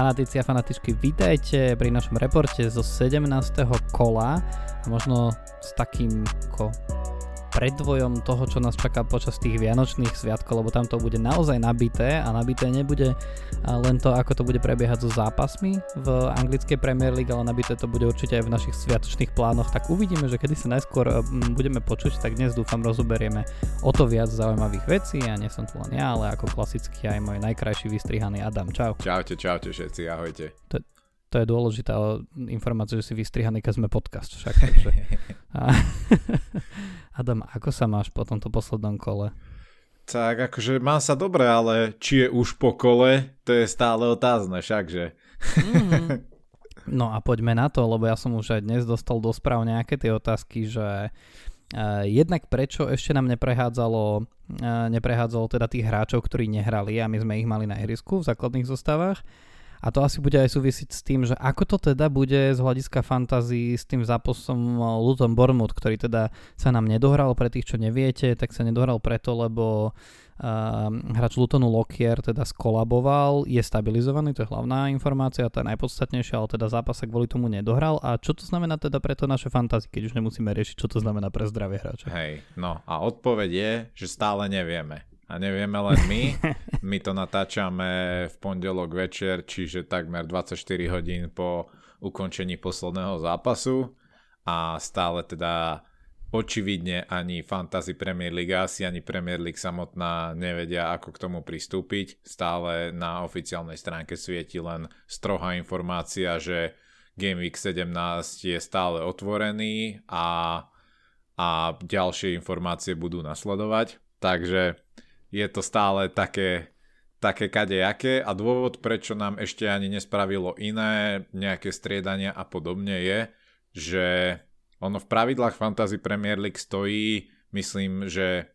Fanatici a fanatičky, vítajte pri našom reporte zo 17. kola a možno s takým ako predvojom toho, čo nás čaká počas tých vianočných sviatkov, lebo tam to bude naozaj nabité a nabité nebude len to, ako to bude prebiehať so zápasmi v anglickej Premier League, ale nabité to bude určite aj v našich sviatočných plánoch, tak uvidíme, že kedy sa najskôr budeme počuť, tak dnes dúfam rozoberieme o to viac zaujímavých vecí a nie som tu len ja, ale ako klasicky aj môj najkrajší vystrihaný Adam. Čau. Čaute, čaute všetci, ahojte. To, to je dôležitá informácia, že si vystrihaný, keď sme podcast však. Takže. Adam, ako sa máš po tomto poslednom kole? Tak akože mám sa dobre, ale či je už po kole, to je stále otázne všakže. Mm. No a poďme na to, lebo ja som už aj dnes dostal do správ nejaké tie otázky, že uh, jednak prečo ešte nám neprehádzalo, uh, neprehádzalo teda tých hráčov, ktorí nehrali a my sme ich mali na ihrisku v základných zostavách a to asi bude aj súvisiť s tým, že ako to teda bude z hľadiska fantázii s tým zápasom Luton Bournemouth, ktorý teda sa nám nedohral pre tých, čo neviete, tak sa nedohral preto, lebo uh, hráč Lutonu Lokier teda skolaboval, je stabilizovaný, to je hlavná informácia, tá najpodstatnejšia, ale teda zápas sa kvôli tomu nedohral. A čo to znamená teda pre to naše fantázie, keď už nemusíme riešiť, čo to znamená pre zdravie hráča? Hej, no a odpoveď je, že stále nevieme a nevieme len my. My to natáčame v pondelok večer, čiže takmer 24 hodín po ukončení posledného zápasu a stále teda očividne ani Fantasy Premier League asi ani Premier League samotná nevedia, ako k tomu pristúpiť. Stále na oficiálnej stránke svieti len strohá informácia, že Game Week 17 je stále otvorený a, a ďalšie informácie budú nasledovať. Takže je to stále také, také kadejaké a dôvod, prečo nám ešte ani nespravilo iné nejaké striedania a podobne je, že ono v pravidlách Fantasy Premier League stojí, myslím, že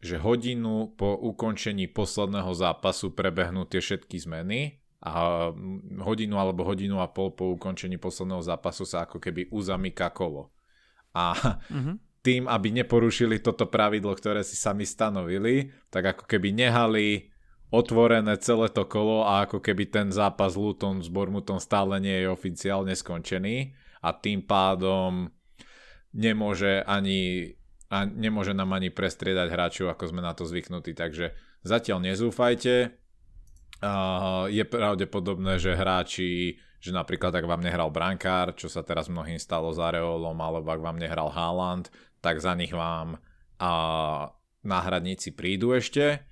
že hodinu po ukončení posledného zápasu prebehnú tie všetky zmeny a hodinu alebo hodinu a pol po ukončení posledného zápasu sa ako keby uzamyká kolo. A mm-hmm tým, aby neporušili toto pravidlo, ktoré si sami stanovili, tak ako keby nehali otvorené celé to kolo a ako keby ten zápas Luton s Bormutom stále nie je oficiálne skončený a tým pádom nemôže ani a nemôže nám ani prestriedať hráčov, ako sme na to zvyknutí. Takže zatiaľ nezúfajte. Uh, je pravdepodobné, že hráči, že napríklad ak vám nehral brankár, čo sa teraz mnohým stalo za Reolom, alebo ak vám nehral Haaland, tak za nich vám a náhradníci prídu ešte.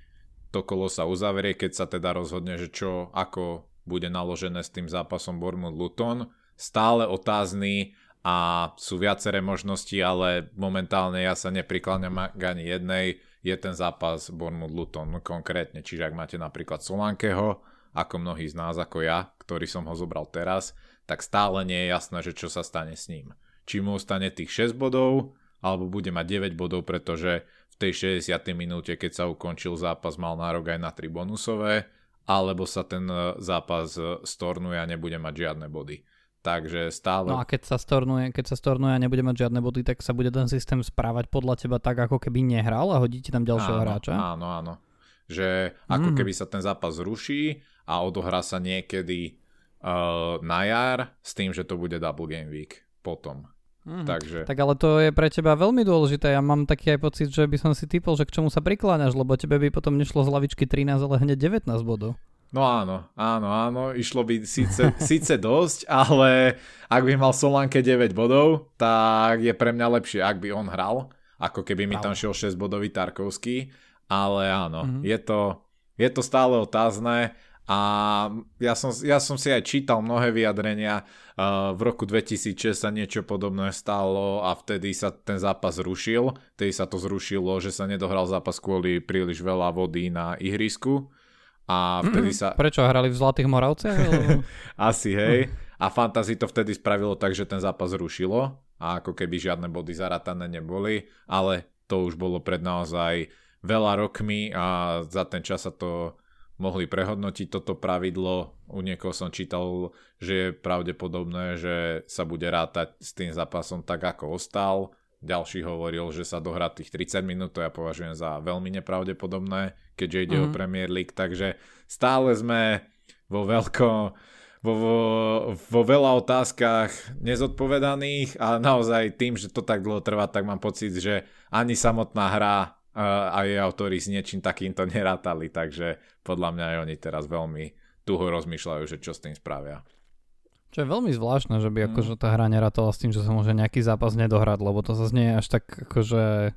To kolo sa uzavrie, keď sa teda rozhodne, že čo, ako bude naložené s tým zápasom Bournemouth Luton. Stále otázny a sú viaceré možnosti, ale momentálne ja sa neprikláňam k ani jednej. Je ten zápas Bournemouth Luton konkrétne. Čiže ak máte napríklad Solankeho, ako mnohí z nás, ako ja, ktorý som ho zobral teraz, tak stále nie je jasné, že čo sa stane s ním. Či mu ostane tých 6 bodov, alebo bude mať 9 bodov, pretože v tej 60. minúte, keď sa ukončil zápas, mal nárok aj na 3 bonusové, alebo sa ten e, zápas e, stornuje a nebude mať žiadne body. Takže stále... No a keď sa stornuje, keď sa stornuje a nebude mať žiadne body, tak sa bude ten systém správať podľa teba tak, ako keby nehral a hodíte tam ďalšieho áno, hráča? Áno, áno. Že ako mm. keby sa ten zápas zruší a odohrá sa niekedy uh, na jar s tým, že to bude double game week potom. Mm-hmm. Takže... Tak ale to je pre teba veľmi dôležité. Ja mám taký aj pocit, že by som si typol, že k čomu sa prikláňaš, lebo tebe by potom nešlo z lavičky 13, ale hneď 19 bodov. No áno, áno, áno, išlo by síce, síce dosť, ale ak by mal Solanke 9 bodov, tak je pre mňa lepšie, ak by on hral, ako keby mi tam šiel 6 bodový Tarkovský, ale áno, mm-hmm. je, to, je to stále otázne a ja som, ja som si aj čítal mnohé vyjadrenia. Uh, v roku 2006 sa niečo podobné stalo a vtedy sa ten zápas zrušil. Vtedy sa to zrušilo, že sa nedohral zápas kvôli príliš veľa vody na ihrisku. A vtedy sa... Prečo? Hrali v Zlatých Moravciach? Asi, hej. A Fantasy to vtedy spravilo tak, že ten zápas zrušilo a ako keby žiadne body zaratané neboli, ale to už bolo pred naozaj veľa rokmi a za ten čas sa to mohli prehodnotiť toto pravidlo. U niekoho som čítal, že je pravdepodobné, že sa bude rátať s tým zápasom tak, ako ostal. Ďalší hovoril, že sa dohrá tých 30 minút, to ja považujem za veľmi nepravdepodobné, keďže ide mm. o mhm. Premier League, takže stále sme vo veľko, vo, vo, vo veľa otázkach nezodpovedaných a naozaj tým, že to tak dlho trvá, tak mám pocit, že ani samotná hra a jej autori s niečím takýmto nerátali, takže podľa mňa aj oni teraz veľmi tuho rozmýšľajú, že čo s tým spravia. Čo je veľmi zvláštne, že by mm. akože tá hra nerátala s tým, že sa môže nejaký zápas nedohrať, lebo to zase nie je až tak akože...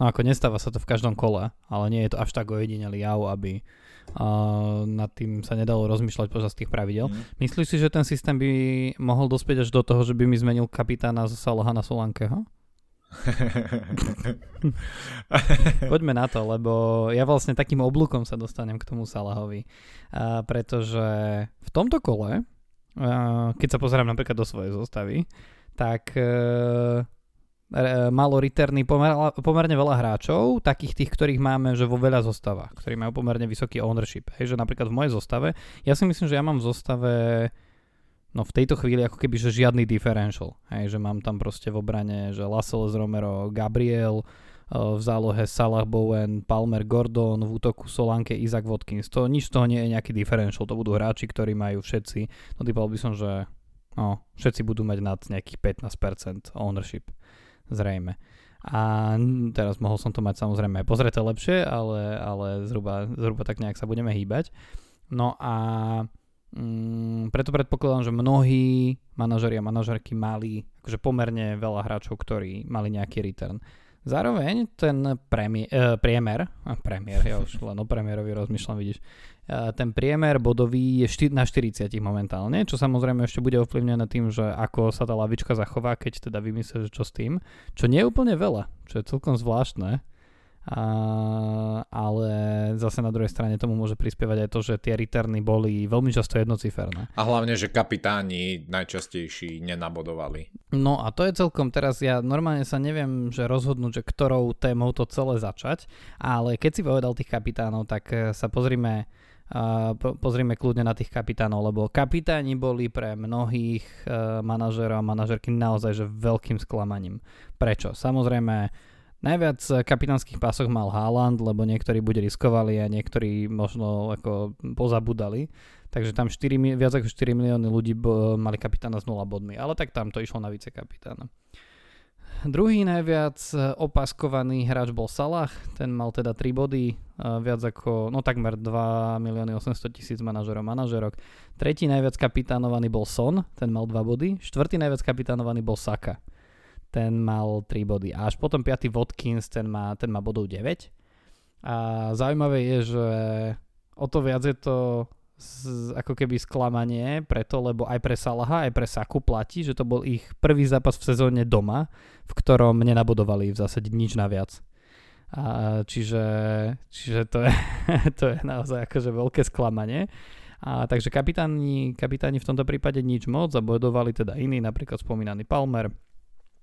No ako nestáva sa to v každom kole, ale nie je to až tak ojedinelý jav, aby uh, nad tým sa nedalo rozmýšľať počas tých pravidel. Mm. Myslíš si, že ten systém by mohol dospieť až do toho, že by mi zmenil kapitána z Salaha na Solankeho? Poďme na to, lebo ja vlastne takým oblúkom sa dostanem k tomu Salahovi. Pretože v tomto kole, keď sa pozerám napríklad do svojej zostavy, tak uh, malo returny pomer, pomerne veľa hráčov, takých tých, ktorých máme že vo veľa zostavách, ktorí majú pomerne vysoký ownership. Hej, že napríklad v mojej zostave, ja si myslím, že ja mám v zostave No v tejto chvíli ako keby, že žiadny differential. Hej, že mám tam proste v obrane, že Lascelles Romero, Gabriel, eh, v zálohe Salah Bowen, Palmer Gordon, v útoku Solanke, Isaac Watkins. To nič z toho nie je nejaký differential. To budú hráči, ktorí majú všetci. No typal by som, že no, všetci budú mať nad nejakých 15% ownership. Zrejme. A teraz mohol som to mať samozrejme aj pozrieť lepšie, ale, ale zhruba, zhruba tak nejak sa budeme hýbať. No a Mm, preto predpokladám, že mnohí manažeri a manažerky mali akože pomerne veľa hráčov, ktorí mali nejaký return. Zároveň ten premie, uh, priemer, uh, premiér, ja už len o premiérovi rozmýšľam, vidíš, uh, ten priemer bodový je šty- na 40 momentálne, čo samozrejme ešte bude ovplyvnené tým, že ako sa tá lavička zachová, keď teda vymyslíš, čo s tým, čo nie je úplne veľa, čo je celkom zvláštne, a, ale zase na druhej strane tomu môže prispievať aj to, že tie returny boli veľmi často jednociferné. A hlavne, že kapitáni najčastejší nenabodovali. No a to je celkom teraz, ja normálne sa neviem, že rozhodnúť, že ktorou témou to celé začať, ale keď si povedal tých kapitánov, tak eh, sa pozrime Uh, pozrime kľudne na tých kapitánov, lebo kapitáni boli pre mnohých uh, manažerov a manažerky naozaj že veľkým sklamaním. Prečo? Samozrejme, Najviac kapitánskych pásoch mal Haaland, lebo niektorí buď riskovali a niektorí možno ako pozabudali. Takže tam 4, viac ako 4 milióny ľudí mali kapitána s 0 bodmi, ale tak tam to išlo na vice kapitána. Druhý najviac opaskovaný hráč bol Salah, ten mal teda 3 body, viac ako, no takmer 2 milióny 800 tisíc manažerov manažerok. Tretí najviac kapitánovaný bol Son, ten mal 2 body. Štvrtý najviac kapitánovaný bol Saka, ten mal 3 body. A až potom 5. Watkins, ten má, ten má bodov 9. A zaujímavé je, že o to viac je to z, ako keby sklamanie preto, lebo aj pre Salaha, aj pre Saku platí, že to bol ich prvý zápas v sezóne doma, v ktorom nenabodovali v zásade nič naviac. A, čiže, čiže to, je, to je naozaj akože veľké sklamanie. A, takže kapitáni, kapitáni v tomto prípade nič moc, zabodovali teda iní, napríklad spomínaný Palmer,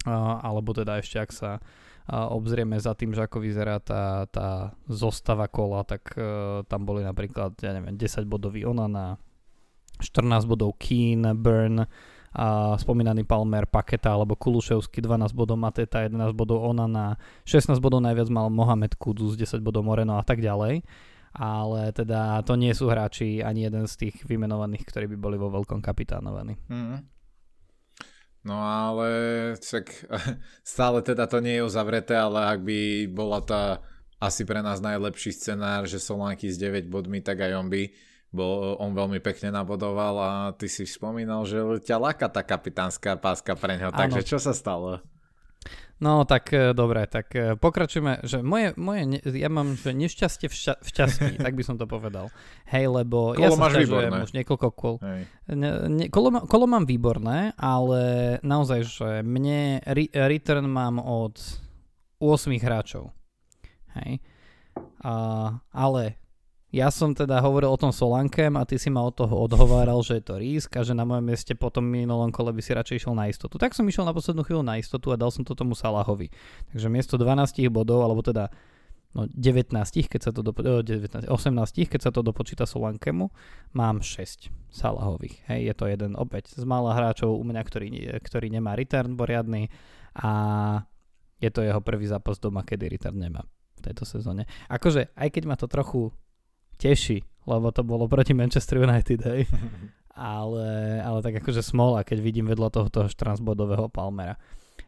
alebo teda ešte ak sa obzrieme za tým, že ako vyzerá tá, tá zostava kola, tak uh, tam boli napríklad, ja neviem, 10 bodový Onana, 14 bodov Keen, Burn, a spomínaný Palmer, Paketa alebo Kuluševsky, 12 bodov Mateta, 11 bodov Onana, 16 bodov najviac mal Mohamed Kudus, 10 bodov Moreno a tak ďalej. Ale teda to nie sú hráči ani jeden z tých vymenovaných, ktorí by boli vo veľkom kapitánovaní. Mm. No ale však stále teda to nie je uzavreté, ale ak by bola tá asi pre nás najlepší scenár, že Solanky s 9 bodmi, tak aj on by bol, on veľmi pekne nabodoval a ty si spomínal, že ťa láka tá kapitánska páska pre ňo, takže čo sa stalo? No tak e, dobre, tak e, pokračujeme, že moje, moje ne, ja mám že nešťastie v, šťa, v šťastí, tak by som to povedal. Hej, lebo kolo ja sa výborné. už niekoľko kol. Ne, ne, kolo, kolo mám výborné, ale naozaj, že mne re, return mám od 8 hráčov. Hej. A, ale ja som teda hovoril o tom Solankem a ty si ma od toho odhováral, že je to risk a že na mojom mieste potom minulom kole by si radšej išiel na istotu. Tak som išiel na poslednú chvíľu na istotu a dal som to tomu Salahovi. Takže miesto 12 bodov, alebo teda no 19, keď sa to dopo- 19, 18, keď sa to dopočíta Solankemu, mám 6 Salahových. Hej, je to jeden opäť z mála hráčov u mňa, ktorý, ktorý nemá return poriadny a je to jeho prvý zápas doma, kedy return nemá v tejto sezóne. Akože, aj keď ma to trochu teší, lebo to bolo proti Manchester United, hej. ale, ale tak akože smola, keď vidím vedľa toho, toho 14-bodového Palmera.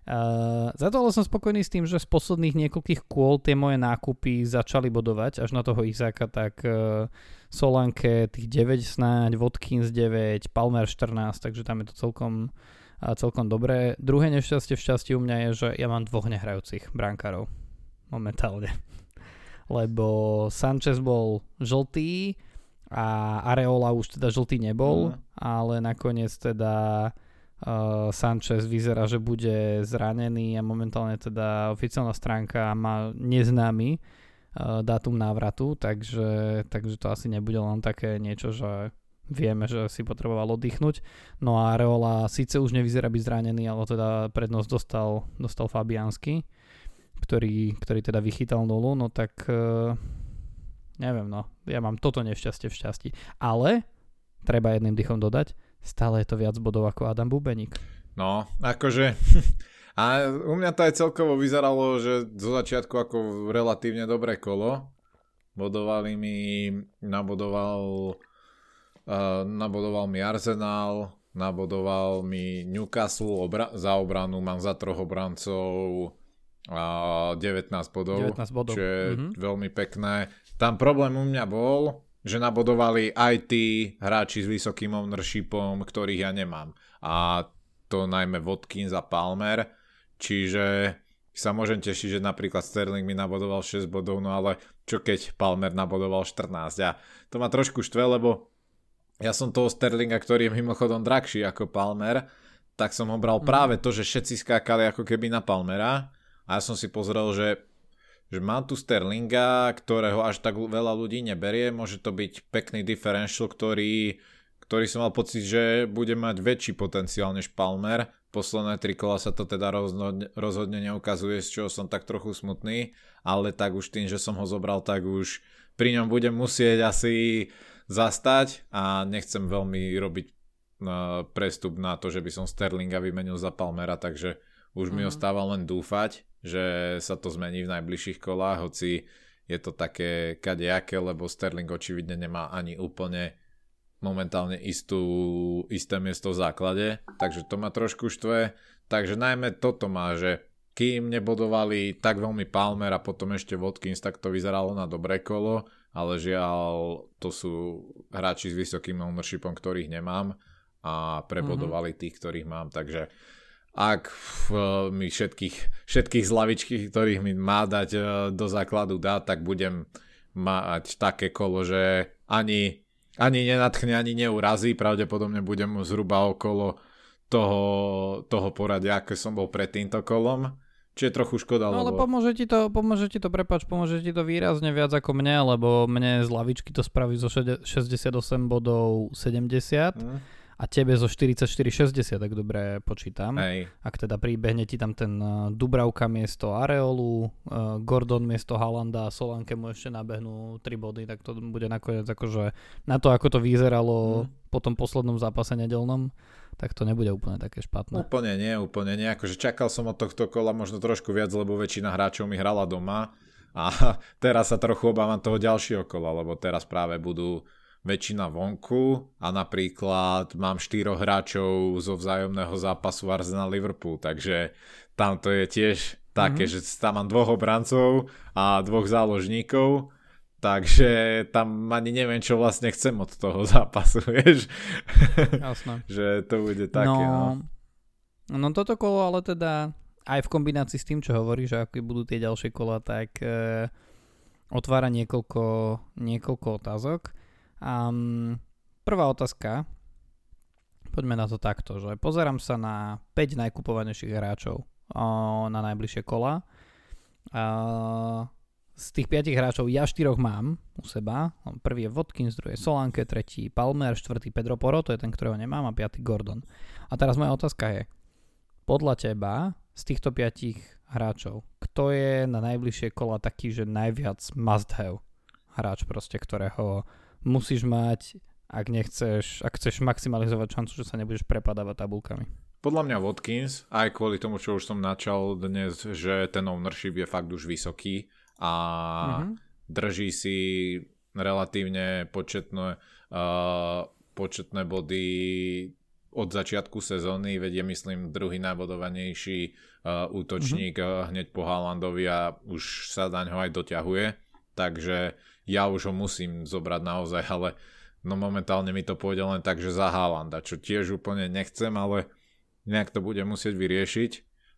Uh, za to ale som spokojný s tým, že z posledných niekoľkých kôl tie moje nákupy začali bodovať až na toho Izáka, tak uh, Solanke tých 9 snáď, Watkins 9, Palmer 14, takže tam je to celkom, uh, celkom dobré. Druhé nešťastie v šťastí u mňa je, že ja mám dvoch nehrajúcich brankárov momentálne. Lebo Sanchez bol žltý a Areola už teda žltý nebol, mm. ale nakoniec teda Uh, Sanchez vyzerá, že bude zranený a momentálne teda oficiálna stránka má neznámy uh, dátum návratu, takže, takže to asi nebude len také niečo, že vieme, že si potreboval oddychnúť. No a Areola síce už nevyzerá byť zranený, ale teda prednosť dostal, dostal Fabiansky, ktorý, ktorý teda vychytal nulu, no tak uh, neviem, no, ja mám toto nešťastie v šťastí. Ale, treba jedným dychom dodať, stále je to viac bodov ako Adam Bubeník. No, akože... A u mňa to aj celkovo vyzeralo, že zo začiatku ako relatívne dobré kolo. Bodovali mi, nabodoval, uh, nabodoval mi Arsenal, nabodoval mi Newcastle obra- za obranu, mám za troch obrancov a 19 bodov, 19 bodov. čo je mm-hmm. veľmi pekné. Tam problém u mňa bol, že nabodovali aj tí hráči s vysokým ownershipom, ktorých ja nemám. A to najmä Watkins a Palmer, čiže sa môžem tešiť, že napríklad Sterling mi nabodoval 6 bodov, no ale čo keď Palmer nabodoval 14 a to ma trošku štve, lebo ja som toho Sterlinga, ktorý je mimochodom drahší ako Palmer, tak som ho bral mm. práve to, že všetci skákali ako keby na Palmera a ja som si pozrel, že že má tu Sterlinga, ktorého až tak veľa ľudí neberie, môže to byť pekný differential, ktorý, ktorý som mal pocit, že bude mať väčší potenciál než Palmer. Posledné tri kola sa to teda rozhodne, rozhodne neukazuje, z čoho som tak trochu smutný, ale tak už tým, že som ho zobral, tak už pri ňom budem musieť asi zastať. A nechcem veľmi robiť uh, prestup na to, že by som Sterlinga vymenil za Palmera, takže už mm. mi mhm. ostáva len dúfať že sa to zmení v najbližších kolách, hoci je to také kadejaké, lebo Sterling očividne nemá ani úplne momentálne istú, isté miesto v základe, takže to ma trošku štve. Takže najmä toto má, že kým nebodovali tak veľmi Palmer a potom ešte Watkins, tak to vyzeralo na dobré kolo, ale žiaľ, to sú hráči s vysokým ownershipom, ktorých nemám a prebodovali mm-hmm. tých, ktorých mám, takže ak mi všetkých, všetkých z lavičky, ktorých mi má dať e, do základu dá, tak budem mať také kolo, že ani, ani nenatchne, ani neurazí. Pravdepodobne budem zhruba okolo toho, toho poradia, aké som bol pred týmto kolom. Čiže je trochu škoda, no, ale lebo... pomôže ti to, pomôže ti to, prepač, pomôže ti to výrazne viac ako mne, lebo mne z lavičky to spraví zo 68 bodov 70. Mm a tebe zo 44-60, tak dobre počítam. Hej. Ak teda príbehne ti tam ten uh, Dubravka miesto Areolu, uh, Gordon miesto Halanda a Solanke mu ešte nabehnú 3 body, tak to bude nakoniec akože na to, ako to vyzeralo mm. po tom poslednom zápase nedelnom, tak to nebude úplne také špatné. Úplne nie, úplne nie. Akože čakal som od tohto kola možno trošku viac, lebo väčšina hráčov mi hrala doma a teraz sa trochu obávam toho ďalšieho kola, lebo teraz práve budú väčšina vonku a napríklad mám štyroch hráčov zo vzájomného zápasu Arsenal Liverpool, takže tam to je tiež také, mm-hmm. že tam mám dvoch obrancov a dvoch záložníkov, takže tam ani neviem, čo vlastne chcem od toho zápasu, vieš. Jasné. že to bude také, no. no. No toto kolo ale teda aj v kombinácii s tým, čo hovoríš, že aké budú tie ďalšie kola, tak e, otvára niekoľko, niekoľko otázok. Um, prvá otázka, poďme na to takto, že pozerám sa na 5 najkupovanejších hráčov na najbližšie kola. Z tých 5 hráčov ja 4 mám u seba. Prvý je Watkins, druhý je Solanke, tretí Palmer, štvrtý Pedro Poro, to je ten, ktorého nemám, a piatý Gordon. A teraz moja otázka je, podľa teba z týchto 5 hráčov, kto je na najbližšie kola taký, že najviac must have hráč proste, ktorého musíš mať, ak nechceš, ak chceš maximalizovať šancu, že sa nebudeš prepadávať tabulkami. Podľa mňa Watkins, aj kvôli tomu, čo už som načal dnes, že ten ownership je fakt už vysoký a mm-hmm. drží si relatívne početné, uh, početné body od začiatku sezóny, veď je myslím druhý najbodovanejší uh, útočník mm-hmm. uh, hneď po Haalandovi a už sa daň ho aj doťahuje, takže ja už ho musím zobrať naozaj, ale no momentálne mi to pôjde len tak, že za Haalanda, čo tiež úplne nechcem, ale nejak to bude musieť vyriešiť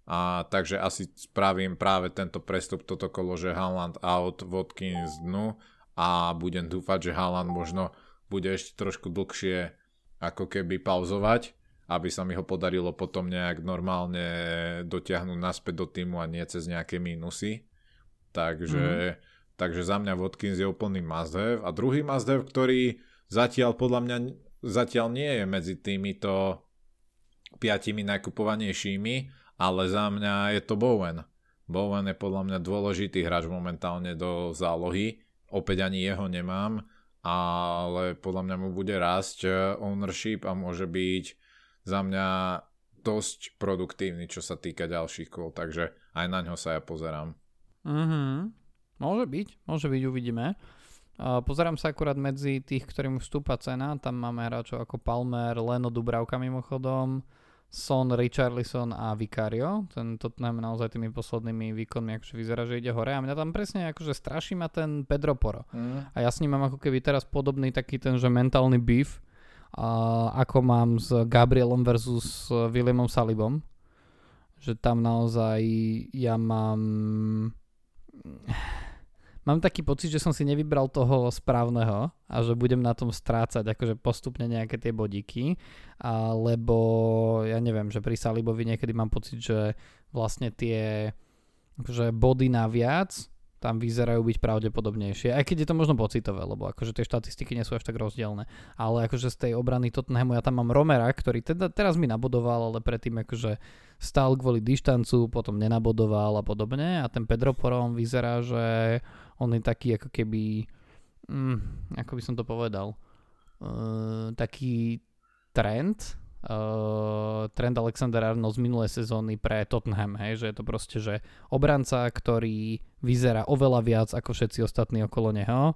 a takže asi spravím práve tento prestup toto kolo, že Haaland out, Watkins dnu a budem dúfať, že Haaland možno bude ešte trošku dlhšie ako keby pauzovať, aby sa mi ho podarilo potom nejak normálne dotiahnuť naspäť do týmu a nie cez nejaké mínusy. Takže, mm-hmm. Takže za mňa Watkins je úplný must A druhý must ktorý zatiaľ podľa mňa zatiaľ nie je medzi týmito piatimi najkupovanejšími, ale za mňa je to Bowen. Bowen je podľa mňa dôležitý hráč momentálne do zálohy. Opäť ani jeho nemám ale podľa mňa mu bude rásť eh, ownership a môže byť za mňa dosť produktívny, čo sa týka ďalších kol, takže aj na ňo sa ja pozerám. Mm-hmm. Môže byť, môže byť, uvidíme. Pozerám sa akurát medzi tých, ktorým vstúpa cena, tam máme hráčov ako Palmer, Leno Dubravka mimochodom, son, Richarlison a Vicario. Ten Tottenham naozaj tými poslednými výkonmi akože vyzerá, že ide hore. A mňa tam presne akože straší ma ten Pedro Poro. Mm. A ja s ním mám ako keby teraz podobný taký ten, že mentálny beef, a ako mám s Gabrielom versus Williamom Salibom. Že tam naozaj ja mám mám taký pocit, že som si nevybral toho správneho a že budem na tom strácať akože postupne nejaké tie bodíky, a, lebo ja neviem, že pri Salibovi niekedy mám pocit, že vlastne tie akože body naviac tam vyzerajú byť pravdepodobnejšie. Aj keď je to možno pocitové, lebo akože tie štatistiky nie sú až tak rozdielne. Ale akože z tej obrany Tottenhamu ja tam mám Romera, ktorý teda teraz mi nabodoval, ale predtým akože stál kvôli dištancu, potom nenabodoval a podobne. A ten Pedro Porom vyzerá, že on je taký ako keby, mm, ako by som to povedal, uh, taký trend, uh, trend Alexander Arnold z minulej sezóny pre Tottenham, hej, že je to proste, že obranca, ktorý vyzerá oveľa viac ako všetci ostatní okolo neho,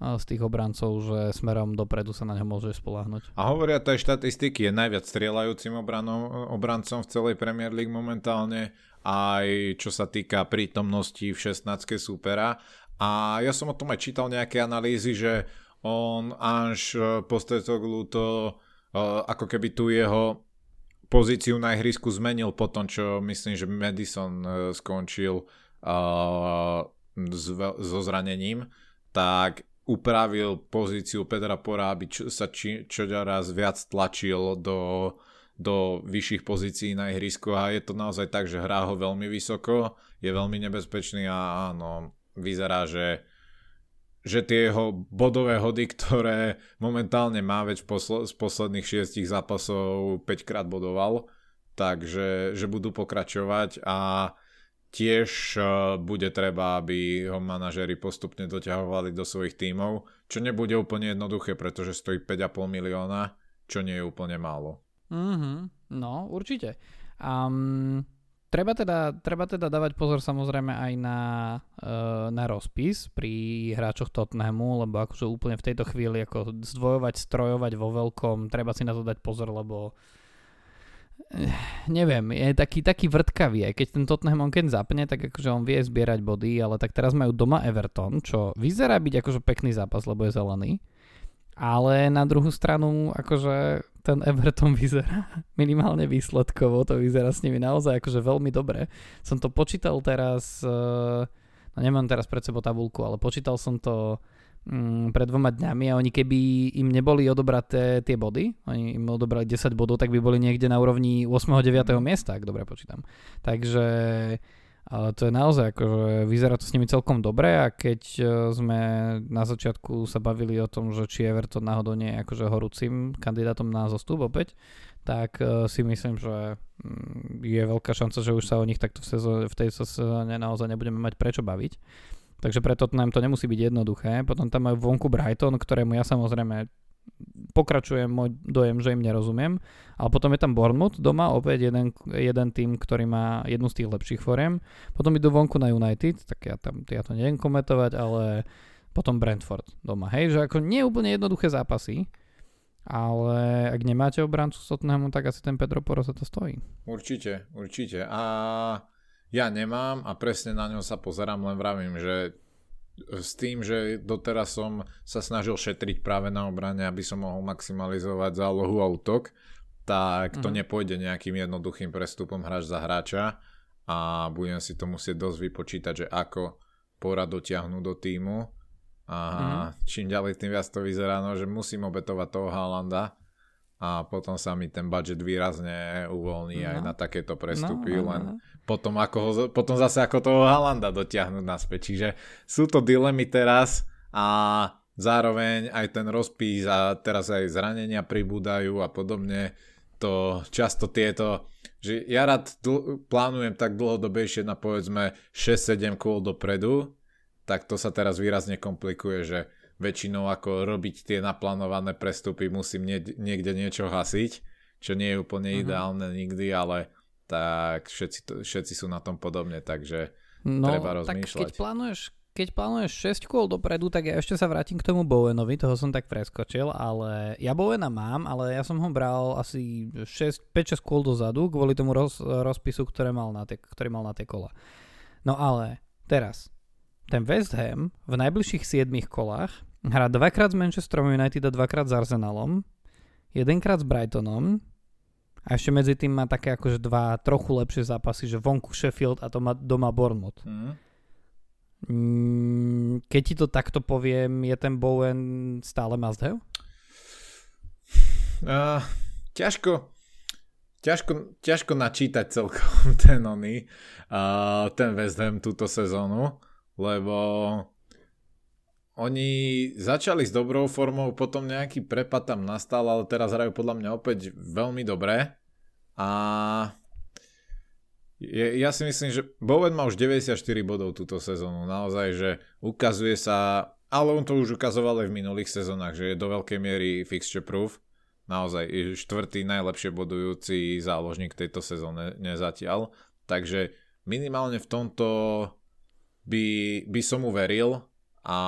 z tých obrancov, že smerom dopredu sa na ňo môže spolahnuť. A hovoria to aj štatistiky, je najviac strieľajúcim obranom, obrancom v celej Premier League momentálne, aj čo sa týka prítomnosti v 16 súpera a ja som o tom aj čítal nejaké analýzy, že on až e, Postetoglu to ako keby tu jeho pozíciu na ihrisku zmenil po tom, čo myslím, že Madison uh, skončil s, so zranením, tak upravil pozíciu Pedra Pora, aby čo, sa či, čo raz viac tlačil do, do vyšších pozícií na ihrisku. A je to naozaj tak, že hrá ho veľmi vysoko, je veľmi nebezpečný a áno, vyzerá, že, že tie jeho bodové hody, ktoré momentálne má, veď posl- z posledných šiestich zápasov 5 krát bodoval, takže že budú pokračovať a tiež uh, bude treba, aby ho manažeri postupne doťahovali do svojich tímov, čo nebude úplne jednoduché, pretože stojí 5,5 milióna, čo nie je úplne málo. Mm-hmm, no, určite. Um, Treba teda, treba teda dávať pozor samozrejme aj na, uh, na rozpis pri hráčoch Tottenhamu, lebo akože úplne v tejto chvíli ako zdvojovať, strojovať vo veľkom, treba si na to dať pozor, lebo uh, neviem, je taký, taký vrtkavý, keď ten Tottenham on keď zapne, tak akože on vie zbierať body, ale tak teraz majú doma Everton, čo vyzerá byť akože pekný zápas, lebo je zelený. Ale na druhú stranu, akože ten Everton vyzerá minimálne výsledkovo, to vyzerá s nimi naozaj akože veľmi dobre. Som to počítal teraz, eh, no nemám teraz pred sebou tabulku, ale počítal som to mm, pred dvoma dňami a oni keby im neboli odobraté tie body, oni im odobrali 10 bodov, tak by boli niekde na úrovni 8. 9. Mhm. miesta, ak dobre počítam. Takže ale to je naozaj, akože vyzerá to s nimi celkom dobre a keď e, sme na začiatku sa bavili o tom, že či Everton náhodou nie je akože horúcim kandidátom na zostup opäť, tak uh, si myslím, že mm, je veľká šanca, že už sa o nich takto v, sezóne, v tej sezóne naozaj nebudeme mať prečo baviť. Takže preto nám to nemusí byť jednoduché. Potom tam majú vonku Brighton, ktorému ja samozrejme pokračuje môj dojem, že im nerozumiem. Ale potom je tam Bournemouth doma, opäť jeden, jeden tým, ktorý má jednu z tých lepších foriem. Potom idú vonku na United, tak ja, tam, ja to neviem komentovať, ale potom Brentford doma. Hej, že ako nie úplne jednoduché zápasy, ale ak nemáte obrancu s Tottenhamu, tak asi ten Pedro Poro sa to stojí. Určite, určite. A ja nemám a presne na ňo sa pozerám, len vravím, že s tým, že doteraz som sa snažil šetriť práve na obrane, aby som mohol maximalizovať zálohu a útok, tak to mm-hmm. nepôjde nejakým jednoduchým prestupom hráč za hráča a budem si to musieť dosť vypočítať, že ako pora dotiahnuť do týmu a mm-hmm. čím ďalej tým viac to vyzerá, no, že musím obetovať toho Haalanda a potom sa mi ten budget výrazne uvoľní no. aj na takéto prestupy, no, no, no. len potom, ako ho, potom zase ako toho Halanda dotiahnuť naspäť. Čiže sú to dilemy teraz a zároveň aj ten rozpís a teraz aj zranenia pribúdajú a podobne. To často tieto, že ja rád dl- plánujem tak dlhodobejšie na povedzme 6-7 kôl dopredu, tak to sa teraz výrazne komplikuje, že väčšinou ako robiť tie naplánované prestupy musím nie- niekde niečo hasiť, čo nie je úplne uh-huh. ideálne nikdy, ale tak všetci, to, všetci sú na tom podobne, takže no, treba rozmýšľať. Tak keď plánuješ, keď plánuješ 6 kôl dopredu, tak ja ešte sa vrátim k tomu Bowenovi, toho som tak preskočil, ale ja Bowena mám, ale ja som ho bral asi 5-6 kôl dozadu kvôli tomu roz, rozpisu, ktoré mal na tie, ktorý mal na tie kola. No ale teraz, ten West Ham v najbližších 7 kolách hrá dvakrát s Manchesterom United a dvakrát s Arsenalom, jedenkrát s Brightonom a ešte medzi tým má také akože dva trochu lepšie zápasy, že vonku Sheffield a to má doma Bournemouth. Mm. Keď ti to takto poviem, je ten Bowen stále must have? Uh, ťažko, ťažko, ťažko načítať celkom ten oný, uh, ten West Ham túto sezónu lebo oni začali s dobrou formou, potom nejaký prepad tam nastal, ale teraz hrajú podľa mňa opäť veľmi dobre. A je, ja si myslím, že Bowen má už 94 bodov túto sezónu, naozaj, že ukazuje sa, ale on to už ukazoval aj v minulých sezónach, že je do veľkej miery fixture proof, naozaj štvrtý najlepšie bodujúci záložník tejto sezóne nezatiaľ, takže minimálne v tomto by, by som mu veril a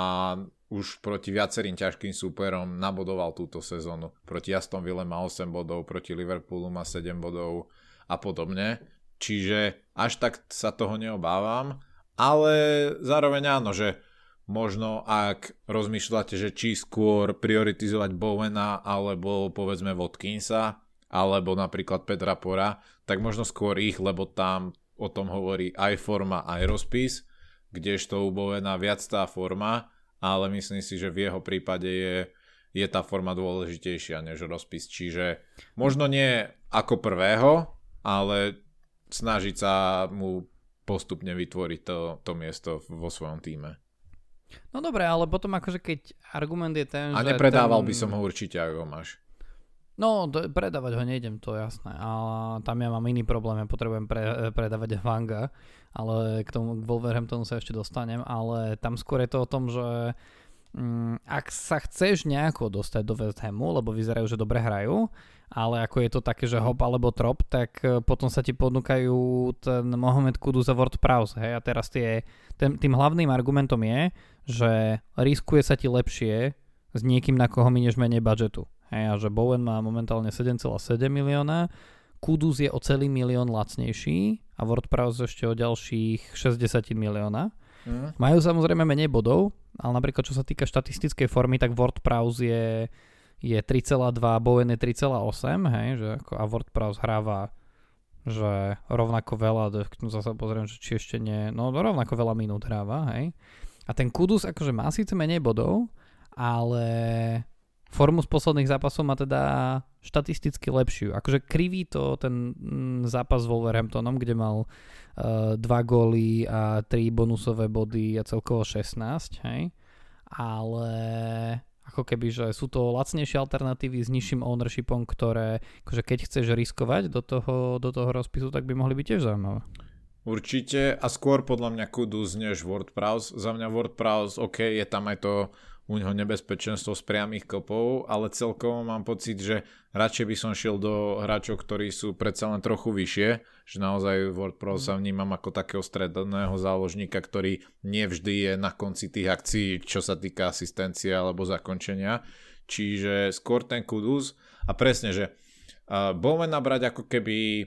už proti viacerým ťažkým súperom nabodoval túto sezónu. Proti Aston Ville má 8 bodov, proti Liverpoolu má 7 bodov a podobne. Čiže až tak sa toho neobávam, ale zároveň áno, že možno ak rozmýšľate, že či skôr prioritizovať Bowena alebo povedzme Watkinsa alebo napríklad Petra Pora, tak možno skôr ich, lebo tam o tom hovorí aj forma, aj rozpis kdežto u Bowena viac tá forma, ale myslím si, že v jeho prípade je, je tá forma dôležitejšia než rozpis. Čiže možno nie ako prvého, ale snažiť sa mu postupne vytvoriť to, to miesto vo svojom týme. No dobre, ale potom akože keď argument je ten, A nepredával ten... by som ho určite, ako máš. No, predávať ho nejdem, to jasné. A tam ja mám iný problém, ja potrebujem pre, predávať Vanga, ale k tomu k Wolverhamptonu sa ešte dostanem, ale tam skôr je to o tom, že mm, ak sa chceš nejako dostať do West Hamu, lebo vyzerajú, že dobre hrajú, ale ako je to také, že hop alebo trop, tak e, potom sa ti ponúkajú ten Mohamed Kudus a Ward Prowse. Hej? A teraz tie, tým, tým hlavným argumentom je, že riskuje sa ti lepšie s niekým, na koho minieš menej budžetu. Hej, a že Bowen má momentálne 7,7 milióna, Kudus je o celý milión lacnejší a WordPress ešte o ďalších 60 milióna. Mm. Majú samozrejme menej bodov, ale napríklad čo sa týka štatistickej formy, tak WordPress je, je 3,2, Bowen je 3,8, hej, že ako, a WordPress hráva že rovnako veľa, zase pozriem, že či ešte nie, no rovnako veľa minút hráva, hej. A ten Kudus akože má síce menej bodov, ale formu z posledných zápasov má teda štatisticky lepšiu. Akože kriví to ten mm, zápas s Wolverhamptonom, kde mal uh, dva góly a tri bonusové body a celkovo 16, hej. Ale ako keby, že sú to lacnejšie alternatívy s nižším ownershipom, ktoré, akože keď chceš riskovať do toho, do toho rozpisu, tak by mohli byť tiež zaujímavé. Určite a skôr podľa mňa Kudus než WordPress. Za mňa WordPress, OK, je tam aj to u neho nebezpečenstvo z priamých kopov, ale celkovo mám pocit, že radšej by som šiel do hráčov, ktorí sú predsa len trochu vyššie, že naozaj World Pro sa vnímam ako takého stredného záložníka, ktorý nevždy je na konci tých akcií, čo sa týka asistencie alebo zakončenia. Čiže skôr ten Kudus a presne, že uh, Bowman nabrať ako keby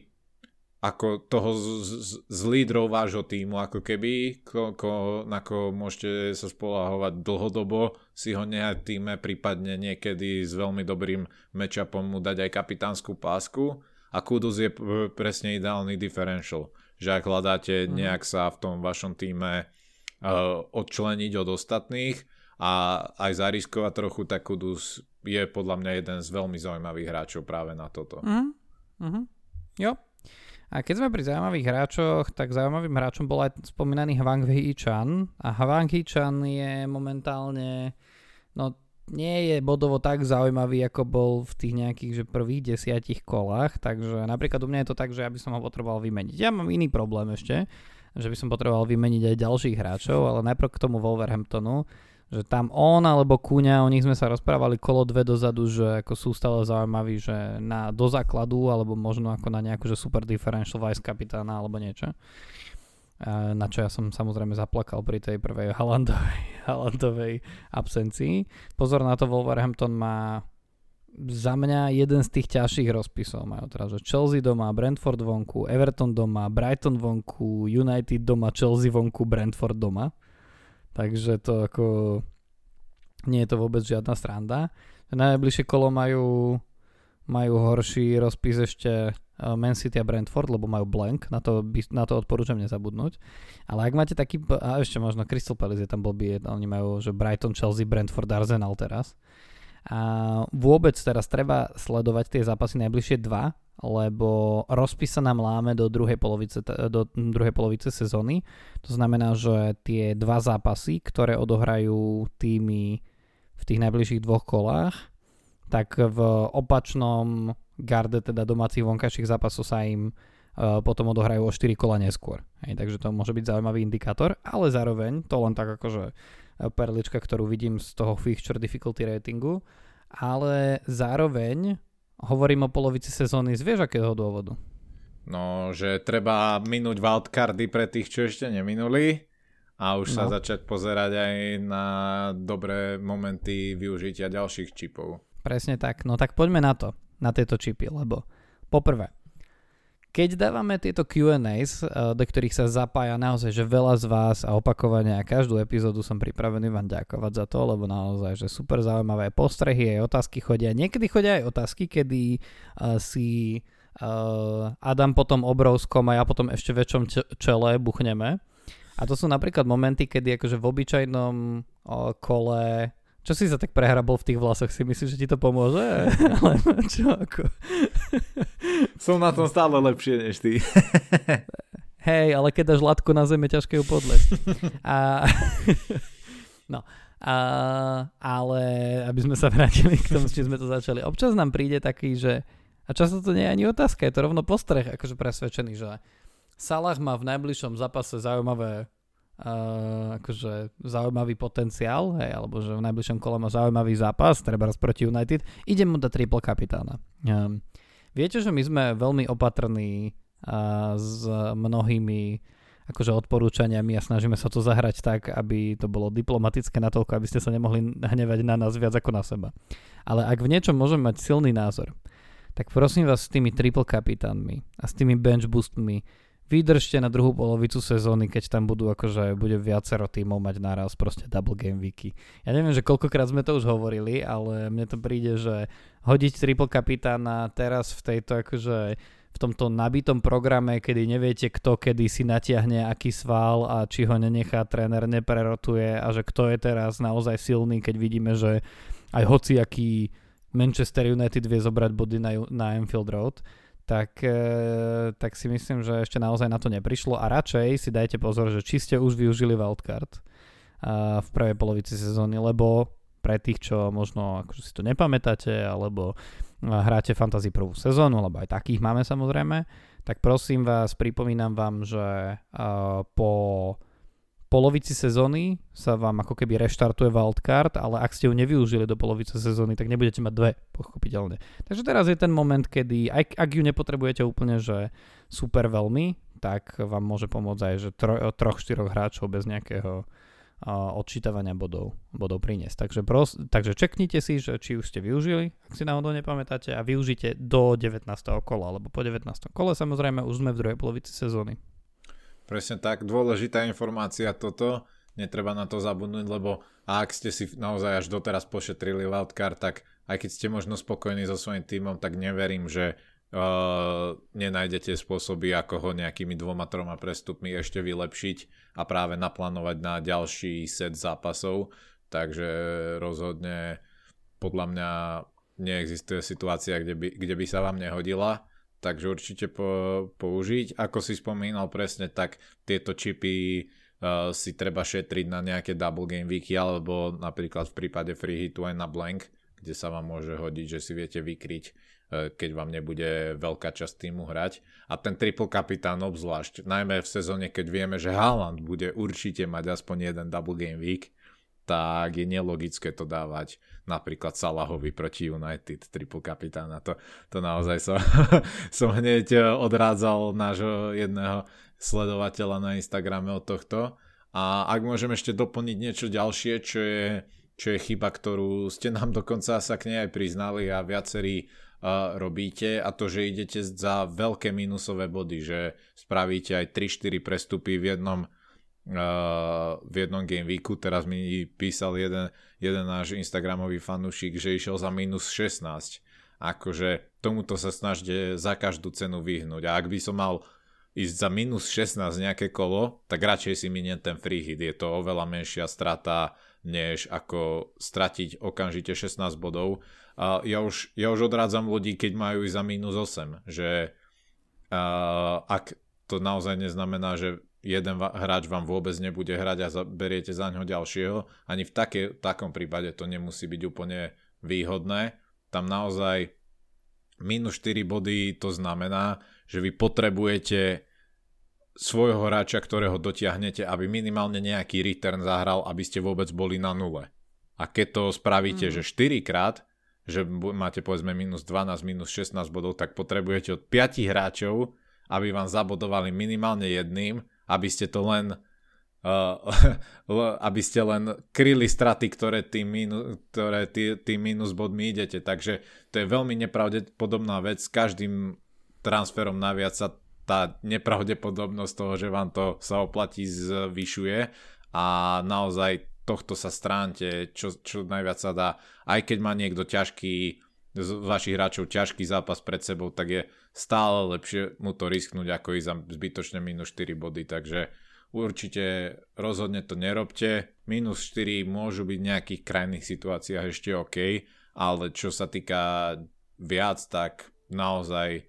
ako toho z, z, z lídrov vášho týmu, ako keby, ko, ko, na ko môžete sa spolahovať dlhodobo, si ho nehať týme, prípadne niekedy s veľmi dobrým matchupom mu dať aj kapitánsku pásku a Kudus je presne ideálny differential, že ak hľadáte mm. nejak sa v tom vašom týme uh, odčleniť od ostatných a aj zariskovať trochu, tak Kudus je podľa mňa jeden z veľmi zaujímavých hráčov práve na toto. Mm. Mm-hmm. Jo, a keď sme pri zaujímavých hráčoch, tak zaujímavým hráčom bol aj spomínaný Hwang Hee Chan. A Hwang Hee Chan je momentálne, no nie je bodovo tak zaujímavý, ako bol v tých nejakých že prvých desiatich kolách, takže napríklad u mňa je to tak, že ja by som ho potreboval vymeniť. Ja mám iný problém ešte, že by som potreboval vymeniť aj ďalších hráčov, ale najprv k tomu Wolverhamptonu že tam on alebo Kúňa, o nich sme sa rozprávali kolo dve dozadu, že ako sú stále zaujímaví, že na, do základu alebo možno ako na nejakú že super differential vice kapitána alebo niečo. Na čo ja som samozrejme zaplakal pri tej prvej Halandovej, Halandovej absencii. Pozor na to, Wolverhampton má za mňa jeden z tých ťažších rozpisov majú teraz, že Chelsea doma, Brentford vonku, Everton doma, Brighton vonku, United doma, Chelsea vonku, Brentford doma. Takže to ako nie je to vôbec žiadna sranda. Najbližšie kolo majú, majú horší rozpis ešte eh, Man City a Brentford, lebo majú blank, na to, by, na to odporúčam nezabudnúť. Ale ak máte taký, a ešte možno Crystal Palace je tam blbý, oni majú, že Brighton, Chelsea, Brentford, Arsenal teraz. A vôbec teraz treba sledovať tie zápasy najbližšie dva, lebo rozpis sa nám láme do druhej polovice, do druhej polovice sezóny. To znamená, že tie dva zápasy, ktoré odohrajú týmy v tých najbližších dvoch kolách, tak v opačnom garde, teda domácich vonkajších zápasov sa im uh, potom odohrajú o 4 kola neskôr. Hej, takže to môže byť zaujímavý indikátor, ale zároveň, to len tak akože e, perlička, ktorú vidím z toho fixture difficulty ratingu, ale zároveň hovorím o polovici sezóny z vieš akého dôvodu? No, že treba minúť wildcardy pre tých, čo ešte neminuli a už no. sa začať pozerať aj na dobré momenty využitia ďalších čipov. Presne tak. No tak poďme na to, na tieto čipy, lebo poprvé, keď dávame tieto Q&As, eh, do ktorých sa zapája naozaj, že veľa z vás a opakovane a každú epizódu som pripravený vám ďakovať za to, lebo naozaj, že super zaujímavé postrehy, aj otázky chodia. Niekedy chodia aj otázky, kedy uh, si uh, Adam potom obrovskom a ja potom ešte väčšom čele buchneme. A to sú napríklad momenty, kedy akože v obyčajnom uh, kole čo si sa tak prehrabol v tých vlasoch? Si myslíš, že ti to pomôže? Ale čo ako? Som na tom stále lepšie než ty. Hej, ale keď dáš latku na zemi, ťažké ju podlesť. A... no. A, ale aby sme sa vrátili k tomu, s čím sme to začali. Občas nám príde taký, že a často to nie je ani otázka, je to rovno postreh, akože presvedčený, že Salah má v najbližšom zápase zaujímavé uh, akože zaujímavý potenciál, hej, alebo že v najbližšom kole má zaujímavý zápas, treba proti United, idem mu dať triple kapitána. Um, viete, že my sme veľmi opatrní uh, s mnohými akože odporúčaniami a snažíme sa to zahrať tak, aby to bolo diplomatické natoľko, aby ste sa nemohli hnevať na nás viac ako na seba. Ale ak v niečom môžeme mať silný názor, tak prosím vás s tými triple kapitánmi a s tými bench boostmi vydržte na druhú polovicu sezóny, keď tam budú akože bude viacero tímov mať naraz proste double game weeky. Ja neviem, že koľkokrát sme to už hovorili, ale mne to príde, že hodiť triple kapitána teraz v tejto akože v tomto nabitom programe, kedy neviete, kto kedy si natiahne aký sval a či ho nenechá tréner, neprerotuje a že kto je teraz naozaj silný, keď vidíme, že aj hoci aký Manchester United vie zobrať body na, na Anfield Road, tak, e, tak si myslím, že ešte naozaj na to neprišlo a radšej si dajte pozor, že či ste už využili wildcard v prvej polovici sezóny, lebo pre tých, čo možno akože si to nepamätáte, alebo hráte fantasy prvú sezónu, lebo aj takých máme samozrejme, tak prosím vás, pripomínam vám, že po polovici sezóny sa vám ako keby reštartuje wildcard, ale ak ste ju nevyužili do polovice sezóny, tak nebudete mať dve, pochopiteľne. Takže teraz je ten moment, kedy, aj ak ju nepotrebujete úplne, že super veľmi, tak vám môže pomôcť aj, že tro, troch, štyroch hráčov bez nejakého odčítavania bodov, bodov priniesť. Takže, pros, takže čeknite si, že či už ste využili, ak si náhodou nepamätáte, a využite do 19. kola, lebo po 19. kole samozrejme už sme v druhej polovici sezóny. Presne tak, dôležitá informácia toto, netreba na to zabudnúť, lebo ak ste si naozaj až doteraz pošetrili wildcard, tak aj keď ste možno spokojní so svojím týmom, tak neverím, že uh, nenájdete spôsoby, ako ho nejakými dvoma, troma prestupmi ešte vylepšiť a práve naplánovať na ďalší set zápasov. Takže rozhodne podľa mňa neexistuje situácia, kde by, kde by sa vám nehodila. Takže určite po, použiť. Ako si spomínal presne, tak tieto čipy uh, si treba šetriť na nejaké double game weeky alebo napríklad v prípade free hitu aj na blank, kde sa vám môže hodiť, že si viete vykryť E, keď vám nebude veľká časť týmu hrať. A ten triple kapitán obzvlášť, najmä v sezóne, keď vieme, že Haaland bude určite mať aspoň jeden double game week, tak je nelogické to dávať napríklad Salahovi proti United, triple kapitána. To, to naozaj som, som hneď odrádzal nášho jedného sledovateľa na Instagrame od tohto. A ak môžem ešte doplniť niečo ďalšie, čo je, čo je chyba, ktorú ste nám dokonca sa k nej aj priznali a viacerí robíte a to, že idete za veľké minusové body, že spravíte aj 3-4 prestupy v jednom Uh, v jednom game weeku, teraz mi písal jeden, jeden náš Instagramový fanúšik, že išiel za minus 16. Akože tomuto sa snažte za každú cenu vyhnúť. A ak by som mal ísť za minus 16 nejaké kolo, tak radšej si miniem ten free hit. Je to oveľa menšia strata, než ako stratiť okamžite 16 bodov a ja už, ja už odrádzam ľudí, keď majú ísť za minus 8, že uh, ak to naozaj neznamená, že jeden hráč vám vôbec nebude hrať a beriete za ňo ďalšieho, ani v také, takom prípade to nemusí byť úplne výhodné. Tam naozaj minus 4 body to znamená, že vy potrebujete svojho hráča, ktorého dotiahnete, aby minimálne nejaký return zahral, aby ste vôbec boli na nule. A keď to spravíte, mm. že 4 krát, že máte povedzme minus 12, minus 16 bodov, tak potrebujete od 5 hráčov, aby vám zabodovali minimálne jedným, aby ste to len uh, aby ste len kryli straty, ktoré tým, minu, ktoré tý, tým minus bodmi idete. Takže to je veľmi nepravdepodobná vec. S každým transferom naviac sa tá nepravdepodobnosť toho, že vám to sa oplatí zvyšuje a naozaj tohto sa stránte, čo, čo najviac sa dá. Aj keď má niekto ťažký, z vašich hráčov ťažký zápas pred sebou, tak je stále lepšie mu to risknúť, ako ísť za zbytočne minus 4 body. Takže určite rozhodne to nerobte. Minus 4 môžu byť v nejakých krajných situáciách ešte OK, ale čo sa týka viac, tak naozaj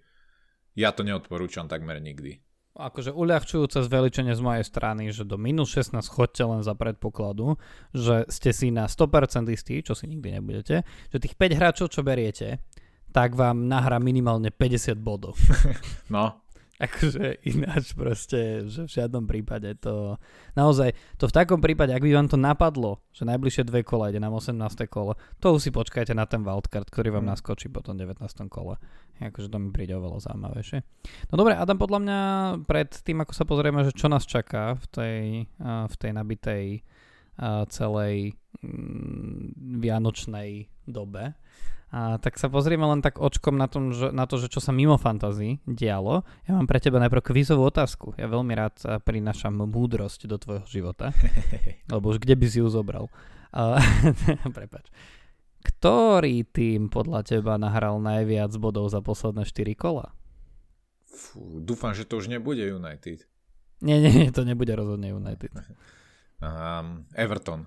ja to neodporúčam takmer nikdy akože uľahčujúce zveličenie z mojej strany, že do minus 16 chodte len za predpokladu, že ste si na 100% istí, čo si nikdy nebudete, že tých 5 hráčov, čo beriete, tak vám nahrá minimálne 50 bodov. No, Akože ináč proste, že v žiadnom prípade to... Naozaj, to v takom prípade, ak by vám to napadlo, že najbližšie dve kola ide na 18. kolo, to už si počkajte na ten wildcard, ktorý vám mm. naskočí po tom 19. kole. Akože to mi príde oveľa zaujímavejšie. No dobre, Adam, podľa mňa pred tým, ako sa pozrieme, že čo nás čaká v tej, v tej nabitej celej mm, vianočnej dobe, a tak sa pozrieme len tak očkom na, tom, že, na to, že čo sa mimo fantazí dialo. Ja mám pre teba najprv kvízovú otázku. Ja veľmi rád prinášam múdrosť do tvojho života. Lebo už kde by si ju zobral? Uh, prepač. Ktorý tým podľa teba nahral najviac bodov za posledné 4 kola? Fú, dúfam, že to už nebude United. Nie, nie, nie, to nebude rozhodne United. Um, Everton.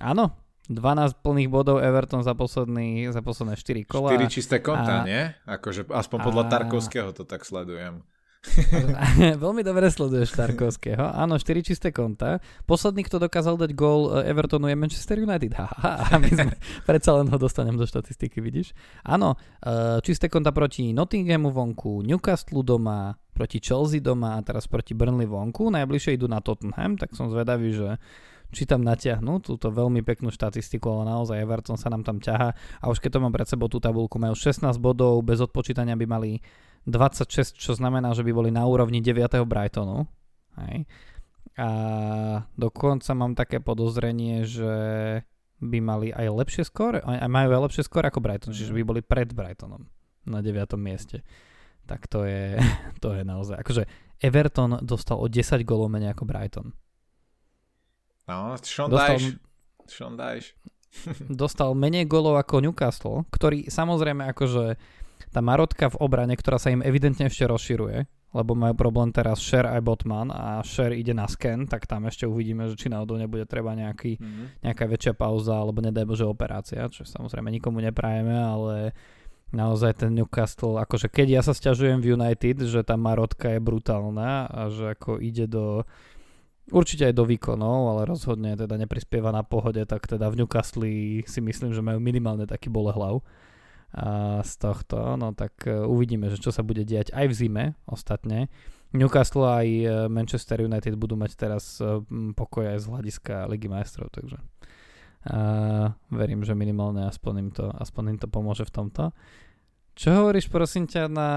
Áno, 12 plných bodov Everton za, posledný, za posledné 4 kola. 4 čisté konta, a... nie? Akože aspoň podľa a... Tarkovského to tak sledujem. Veľmi dobre sleduješ Tarkovského. Áno, 4 čisté konta. Posledný, kto dokázal dať gól e, Evertonu je Manchester United. Ha, my sme, predsa len ho dostanem do štatistiky, vidíš? Áno, e, čisté konta proti Nottinghamu vonku, Newcastle doma, proti Chelsea doma a teraz proti Burnley vonku. Najbližšie idú na Tottenham, tak som zvedavý, že či tam natiahnu túto veľmi peknú štatistiku, ale naozaj Everton sa nám tam ťaha a už keď to mám pred sebou tú tabulku, majú 16 bodov, bez odpočítania by mali 26, čo znamená, že by boli na úrovni 9. Brightonu. Hej. A dokonca mám také podozrenie, že by mali aj lepšie skóre, aj majú aj lepšie skóre ako Brighton, čiže by boli pred Brightonom na 9. mieste. Tak to je, to je naozaj, akože Everton dostal o 10 golov menej ako Brighton. No, Sean dostal, Sean dostal menej golov ako Newcastle, ktorý samozrejme akože tá marotka v obrane, ktorá sa im evidentne ešte rozširuje, lebo majú problém teraz Sher aj Botman a Sher ide na sken, tak tam ešte uvidíme, že či náhodou nebude treba nejaký, mm-hmm. nejaká väčšia pauza alebo nedaj Bože operácia, čo samozrejme nikomu neprajeme, ale naozaj ten Newcastle, akože keď ja sa stiažujem v United, že tá marotka je brutálna a že ako ide do Určite aj do výkonov, ale rozhodne teda neprispieva na pohode, tak teda v Newcastle si myslím, že majú minimálne taký bolehlav a z tohto, no tak e, uvidíme, že čo sa bude diať aj v zime ostatne. Newcastle aj e, Manchester United budú mať teraz e, pokoj aj z hľadiska Ligy majstrov, takže uh, verím, že minimálne aspoň im, to, aspoň im to pomôže v tomto. Čo hovoríš prosím ťa na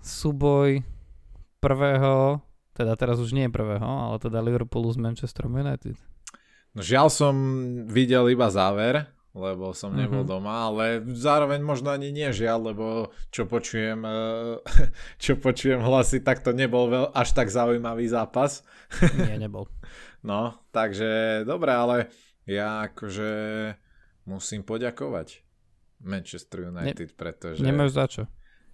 súboj prvého teda teraz už nie je prvého, ale teda Liverpoolu z Manchester United. No žiaľ som videl iba záver, lebo som nebol mm-hmm. doma, ale zároveň možno ani nie žiaľ, lebo čo počujem, eh, čo počujem hlasy, tak to nebol veľ, až tak zaujímavý zápas. Nie, nebol. No, takže dobre, ale ja akože musím poďakovať Manchester United, ne, pretože... Nemáš za čo.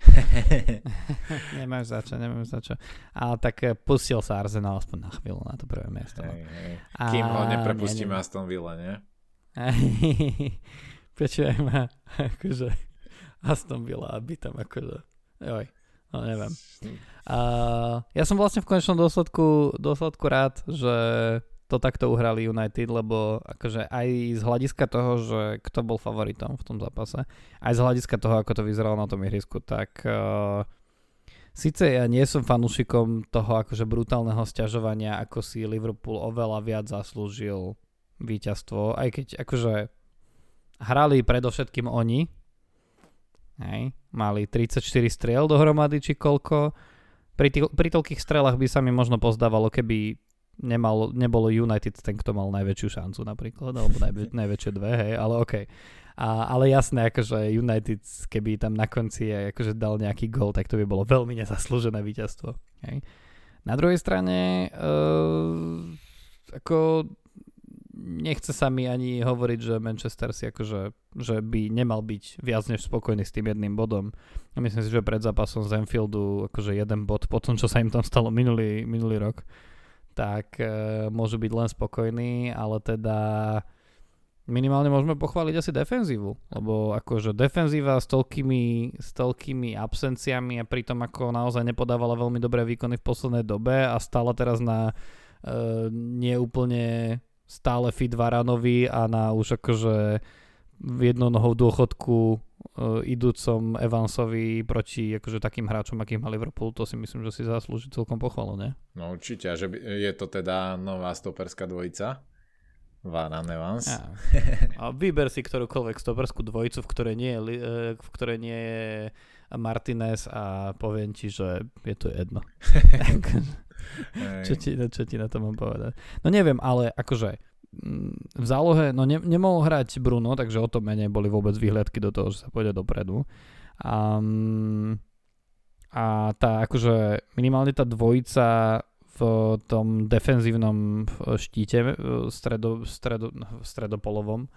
nemáš za čo, nemáš za čo. Ale tak eh, pustil sa Arsenal aspoň na chvíľu na to prvé miesto. Hej, hej. Kým ho neprepustíme Aston Villa, nie? Počúvaj ma, akože Aston Villa, aby tam akože, joj, no neviem. Uh, ja som vlastne v konečnom dôsledku, dôsledku rád, že to takto uhrali United, lebo akože aj z hľadiska toho, že kto bol favoritom v tom zápase, aj z hľadiska toho, ako to vyzeralo na tom ihrisku, tak uh, síce ja nie som fanúšikom toho akože brutálneho sťažovania, ako si Liverpool oveľa viac zaslúžil víťazstvo, aj keď akože hrali predovšetkým oni, hej, mali 34 striel dohromady, či koľko, pri, tý, pri toľkých strelách by sa mi možno pozdávalo, keby nemal, nebolo United ten, kto mal najväčšiu šancu napríklad, alebo najvä, najväčšie dve, hej, ale OK. A, ale jasné, akože United, keby tam na konci akože dal nejaký gol, tak to by bolo veľmi nezaslúžené víťazstvo. Hej. Na druhej strane, uh, ako nechce sa mi ani hovoriť, že Manchester si akože, že by nemal byť viac než spokojný s tým jedným bodom. Myslím si, že pred zápasom z Enfieldu akože jeden bod po tom, čo sa im tam stalo minulý, minulý rok, tak e, môžu byť len spokojní, ale teda minimálne môžeme pochváliť asi defenzívu, lebo akože defenzíva s toľkými, s toľkými absenciami a pritom ako naozaj nepodávala veľmi dobré výkony v poslednej dobe a stála teraz na e, neúplne stále fit Varanovi a na už akože jednonohou dôchodku uh, idúcom Evansovi proti akože takým hráčom, akých má Liverpool, to si myslím, že si zaslúži celkom pochvalu, ne? No určite, že je to teda nová stoperská dvojica. Varan Evans. Ja. A vyber si ktorúkoľvek stoperskú dvojicu, v ktorej nie je, eh, v ktorej nie je Martinez a poviem ti, že je to jedno. čo, ti, čo ti na to mám povedať? No neviem, ale akože v zálohe, no ne, nemohol hrať Bruno, takže o to menej boli vôbec výhľadky do toho, že sa pôjde dopredu. Um, a tá akože minimálne tá dvojica v tom defenzívnom štíte stredo, stredo, stredopolovom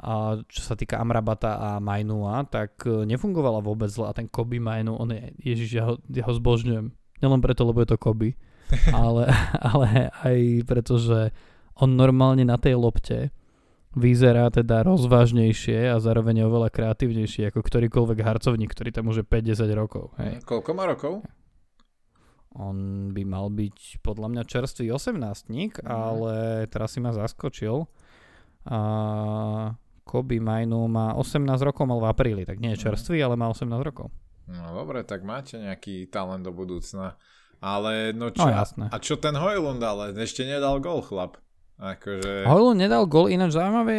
a čo sa týka Amrabata a Mainua, tak nefungovala vôbec zle a ten Kobe Mainu, on je, ježiš, ja ho, ja ho zbožňujem. Nielen preto, lebo je to Kobe, ale, ale aj preto, že on normálne na tej lopte vyzerá teda rozvážnejšie a zároveň oveľa kreatívnejšie ako ktorýkoľvek harcovník, ktorý tam už je 5-10 rokov. Hej. Koľko má rokov? On by mal byť podľa mňa čerstvý 18 mm. ale teraz si ma zaskočil. A Kobe Mainu má 18 rokov, mal v apríli, tak nie je mhm. čerstvý, ale má 18 rokov. No dobre, tak máte nejaký talent do budúcna. Ale no čo, no, jasné. a čo ten Hojlund ale? Ešte nedal gol chlap. Akože... Hojlund nedal gol, ináč zaujímavé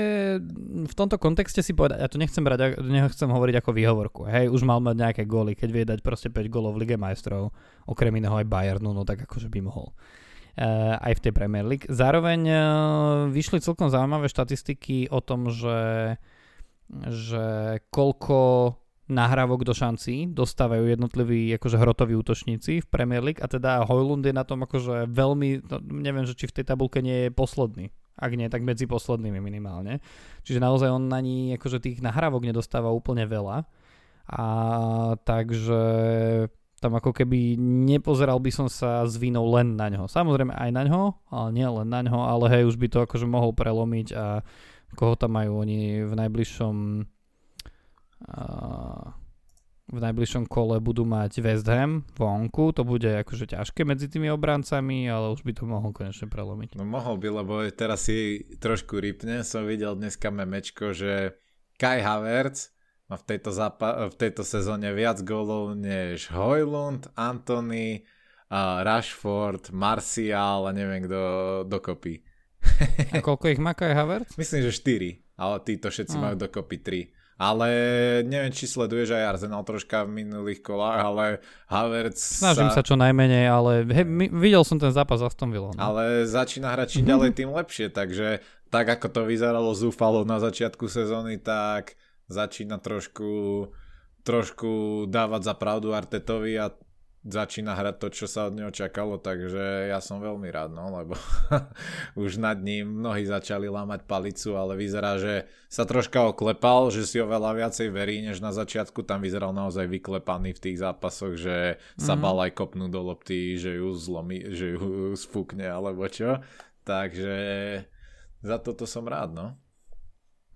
v tomto kontexte si povedať, ja to nechcem brať, nechcem hovoriť ako výhovorku, hej, už mal mať nejaké góly, keď vie dať proste 5 gólov v Lige majstrov, okrem iného aj Bayernu, no tak akože by mohol. Uh, aj v tej Premier League. Zároveň uh, vyšli celkom zaujímavé štatistiky o tom, že, že koľko nahrávok do šancí dostávajú jednotliví akože hrotoví útočníci v Premier League a teda Hojlund je na tom akože veľmi, no, neviem, že či v tej tabulke nie je posledný. Ak nie, tak medzi poslednými minimálne. Čiže naozaj on ani akože tých nahrávok nedostáva úplne veľa. A takže tam ako keby nepozeral by som sa s vinou len na ňo. Samozrejme aj na ňo, ale nie len na ňo, ale hej, už by to akože mohol prelomiť a koho tam majú oni v najbližšom v najbližšom kole budú mať West Ham vonku, to bude akože ťažké medzi tými obrancami, ale už by to mohol konečne prelomiť. No mohol by, lebo teraz si trošku rypne, som videl dneska memečko, že Kai Havertz má v tejto, zapa- v tejto sezóne viac gólov než Hojlund, Anthony, Rashford, Martial a neviem kto dokopy. A koľko ich má Kai Havertz? Myslím, že 4, ale títo všetci mm. majú dokopy 3. Ale neviem, či sleduješ aj Arsenal troška v minulých kolách, ale Havertz Snažím sa, sa čo najmenej, ale he, my, videl som ten zápas Aston Villa. No. Ale začína hrať čím ďalej tým lepšie, takže tak ako to vyzeralo zúfalo na začiatku sezóny, tak začína trošku, trošku dávať za pravdu Artetovi a začína hrať to, čo sa od neho čakalo, takže ja som veľmi rád, no, lebo už nad ním mnohí začali lámať palicu, ale vyzerá, že sa troška oklepal, že si oveľa viacej verí, než na začiatku, tam vyzeral naozaj vyklepaný v tých zápasoch, že sa mm-hmm. bal aj kopnúť do lopty, že ju zlomí, že ju sfúkne, alebo čo, takže za toto som rád, no.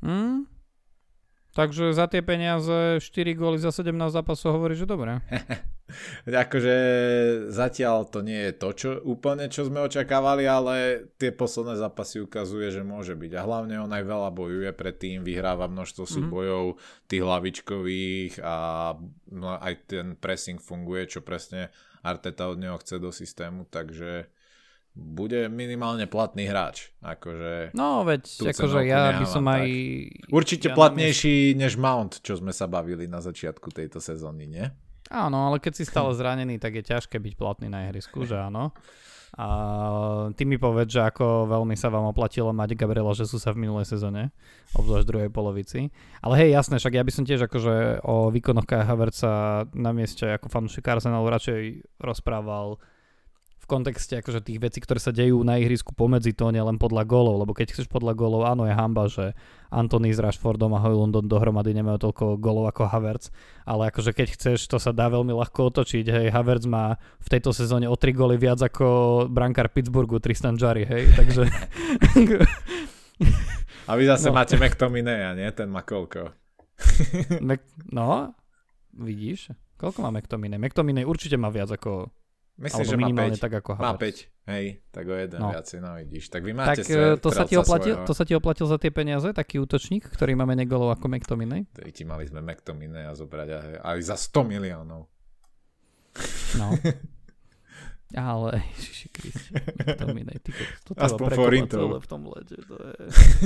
Mm, Takže za tie peniaze 4 góly za 17 zápasov hovorí, že dobre. akože zatiaľ to nie je to, čo úplne čo sme očakávali, ale tie posledné zápasy ukazuje, že môže byť. A hlavne on aj veľa bojuje predtým, vyhráva množstvo mm-hmm. súbojov tých hlavičkových a no, aj ten pressing funguje, čo presne Arteta od neho chce do systému, takže bude minimálne platný hráč. Akože no veď, akože ja by som tak. aj... Určite ja platnejší než Mount, čo sme sa bavili na začiatku tejto sezóny, nie? Áno, ale keď si stále zranený, tak je ťažké byť platný na ihrisku, že áno. A ty mi povedz, že ako veľmi sa vám oplatilo mať Gabriela Žesusa v minulej sezóne, obzvlášť druhej polovici. Ale hej, jasné, však ja by som tiež akože o výkonoch Kaja Haverca na mieste ako fanúšik Arsenalu radšej rozprával v kontexte akože tých vecí, ktoré sa dejú na ihrisku pomedzi to, nielen podľa golov, lebo keď chceš podľa golov, áno je hamba, že Anthony s Rashfordom a Hojlundom dohromady nemajú toľko golov ako Havertz, ale akože keď chceš, to sa dá veľmi ľahko otočiť, hej, Havertz má v tejto sezóne o 3 goly viac ako brankár Pittsburghu Tristan Jarry, hej, takže... a vy zase no. máte McTominaya, nie? Ten má koľko? Mac... No, vidíš? Koľko má McTominay? McTominay určite má viac ako Myslím, že minimálne má 5. tak ako Havertz. Má 5, hej, tak o jeden no. viacej, no vidíš. Tak vy máte tak, e, to, sa ti oplatil, to sa ti oplatil za tie peniaze, taký útočník, ktorý má menej golov ako McTominay? Ti mali sme McTominay a zobrať aj za 100 miliónov. No. Ale, ježiši Kristi, McTominay, ty, to Aspoň forintov. v tom lete, to je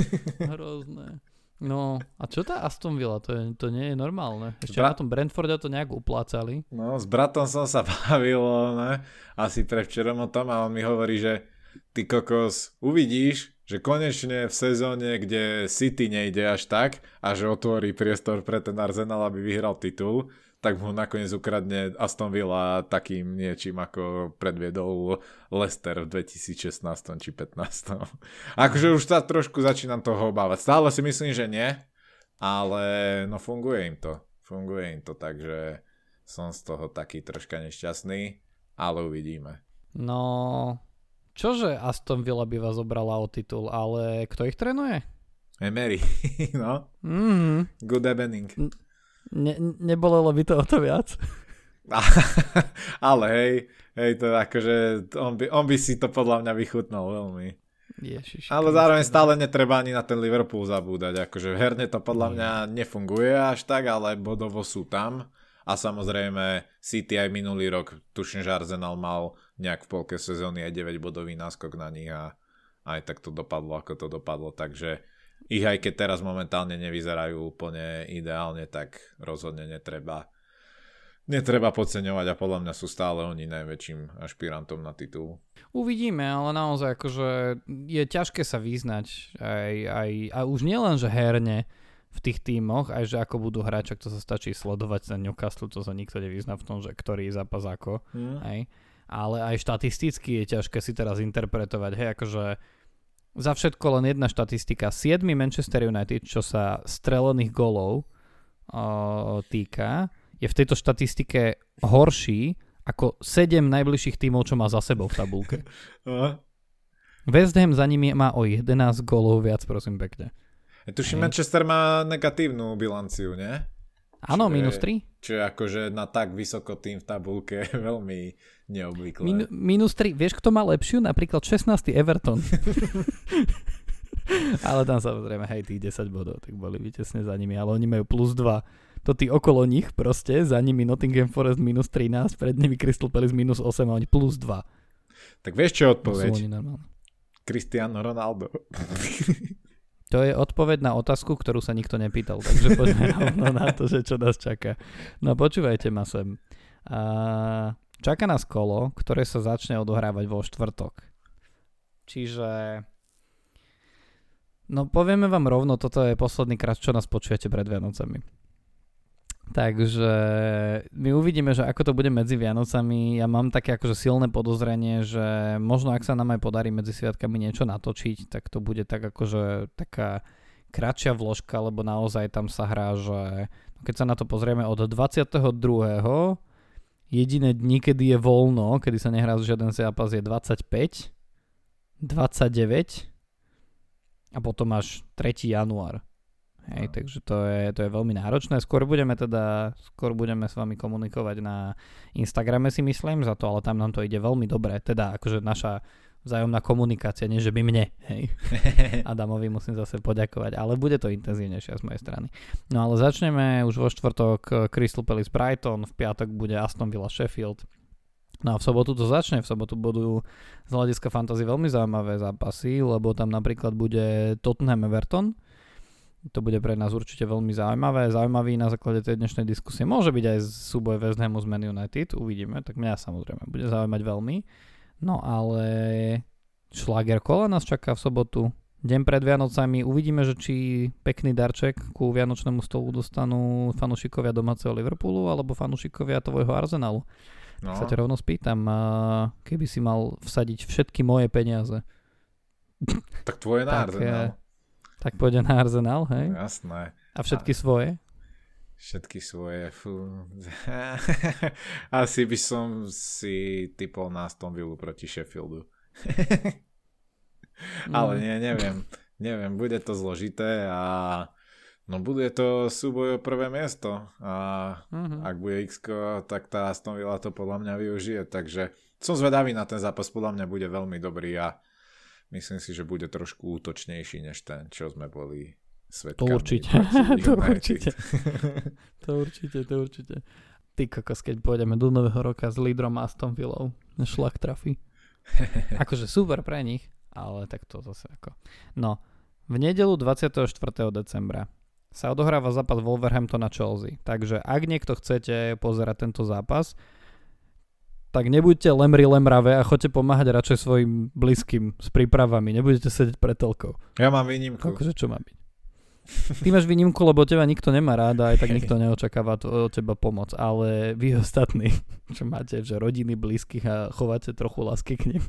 hrozné. No, a čo tá Aston Villa? To, je, to nie je normálne. Ešte Bra- na tom Brentforde to nejak uplácali. No, s bratom som sa bavil, ne? asi prevčerom o tom a on mi hovorí, že ty kokos, uvidíš, že konečne v sezóne, kde City nejde až tak a že otvorí priestor pre ten Arsenal, aby vyhral titul, tak mu nakoniec ukradne Aston Villa takým niečím, ako predviedol Leicester v 2016 či 15. Akože už sa trošku začínam toho obávať. Stále si myslím, že nie, ale no funguje im to. Funguje im to, takže som z toho taký troška nešťastný, ale uvidíme. No, čože Aston Villa by vás zobrala o titul, ale kto ich trénuje? Emery, no. Mm-hmm. Good evening. N- Ne, nebolelo by to o to viac? Ale hej, hej, to akože on by, on by si to podľa mňa vychutnal veľmi. Ježiš, ale zároveň stále netreba ani na ten Liverpool zabúdať. Akože herne to podľa mňa nefunguje až tak, ale bodovo sú tam. A samozrejme City aj minulý rok, tuším, že Arsenal mal nejak v polke sezóny aj 9 bodový náskok na nich a aj tak to dopadlo, ako to dopadlo, takže ich aj keď teraz momentálne nevyzerajú úplne ideálne, tak rozhodne netreba netreba podceňovať a podľa mňa sú stále oni najväčším ašpirantom na titul. Uvidíme, ale naozaj akože je ťažké sa vyznať aj, aj, a už nielen, že herne v tých tímoch, aj že ako budú hrať, čak to sa stačí sledovať ten Newcastle, to sa nikto nevyzná v tom, že ktorý zápas ako, mm. aj. ale aj štatisticky je ťažké si teraz interpretovať, hej, akože za všetko len jedna štatistika. 7 Manchester United, čo sa strelených golov o, týka, je v tejto štatistike horší ako 7 najbližších tímov, čo má za sebou v tabulke. West Ham za nimi má o 11 golov viac, prosím pekne. Tuším, Manchester má negatívnu bilanciu, nie? Áno, minus 3. Čo je akože na tak vysoko tým v tabulke veľmi neobvyklé. Min, minus 3. Vieš, kto má lepšiu? Napríklad 16. Everton. ale tam samozrejme, hej, tých 10 bodov, tak boli vytesne za nimi, ale oni majú plus 2 to tí okolo nich proste, za nimi Nottingham Forest minus 13, pred nimi Crystal Palace minus 8 a oni plus 2. Tak vieš čo odpoveď? Cristiano Ronaldo. To je odpoveď na otázku, ktorú sa nikto nepýtal, takže poďme rovno na to, že čo nás čaká. No počúvajte ma sem. Uh, čaká nás kolo, ktoré sa začne odohrávať vo štvrtok. Čiže No povieme vám rovno, toto je posledný krát, čo nás počujete pred Vianocami. Takže my uvidíme, že ako to bude medzi Vianocami. Ja mám také akože silné podozrenie, že možno ak sa nám aj podarí medzi sviatkami niečo natočiť, tak to bude tak akože taká kratšia vložka, lebo naozaj tam sa hrá, že keď sa na to pozrieme od 22. jediné dni, kedy je voľno, kedy sa nehrá žiaden zápas je 25, 29 a potom až 3. január. Hej, no. takže to je, to je veľmi náročné. Skôr budeme teda, skôr budeme s vami komunikovať na Instagrame si myslím za to, ale tam nám to ide veľmi dobre. Teda akože naša vzájomná komunikácia, nie že by mne, hej. Adamovi musím zase poďakovať, ale bude to intenzívnejšie z mojej strany. No ale začneme už vo štvrtok eh, Crystal Palace Brighton, v piatok bude Aston Villa Sheffield, No a v sobotu to začne, v sobotu budú z hľadiska fantasy veľmi zaujímavé zápasy, lebo tam napríklad bude Tottenham Everton, to bude pre nás určite veľmi zaujímavé. Zaujímavý na základe tej dnešnej diskusie môže byť aj súboj West Hamu z Man United, uvidíme, tak mňa samozrejme bude zaujímať veľmi. No ale šláger kola nás čaká v sobotu. Deň pred Vianocami uvidíme, že či pekný darček ku Vianočnému stolu dostanú fanúšikovia domáceho Liverpoolu alebo fanúšikovia tvojho Arsenalu. No. Sa ťa rovno spýtam, keby si mal vsadiť všetky moje peniaze. Tak tvoje na Arsenal. Tak pôjde na Arsenal, hej? Jasné. A všetky a... svoje? Všetky svoje, fú. Asi by som si typol na Aston Villa proti Sheffieldu. Ale nie, neviem. Neviem, bude to zložité a no bude to súboj o prvé miesto a uh-huh. ak bude x tak tá Aston Villa to podľa mňa využije, takže som zvedavý na ten zápas, podľa mňa bude veľmi dobrý a Myslím si, že bude trošku útočnejší než ten, čo sme boli svetkami. To určite. to určite. to určite, to určite. Ty kokos, keď pôjdeme do nového roka s lídrom Aston Villou, šlak trafí. akože super pre nich, ale tak to zase ako... No, v nedelu 24. decembra sa odohráva zápas Wolverhamptona Chelsea. Takže ak niekto chcete pozerať tento zápas, tak nebuďte lemri lemravé a choďte pomáhať radšej svojim blízkym s prípravami. Nebudete sedieť pred telkou. Ja mám výnimku. Akože čo má byť? Ty máš výnimku, lebo teba nikto nemá rád a aj tak nikto neočakáva to, od teba pomoc. Ale vy ostatní, čo máte, že rodiny blízkych a chováte trochu lásky k nim.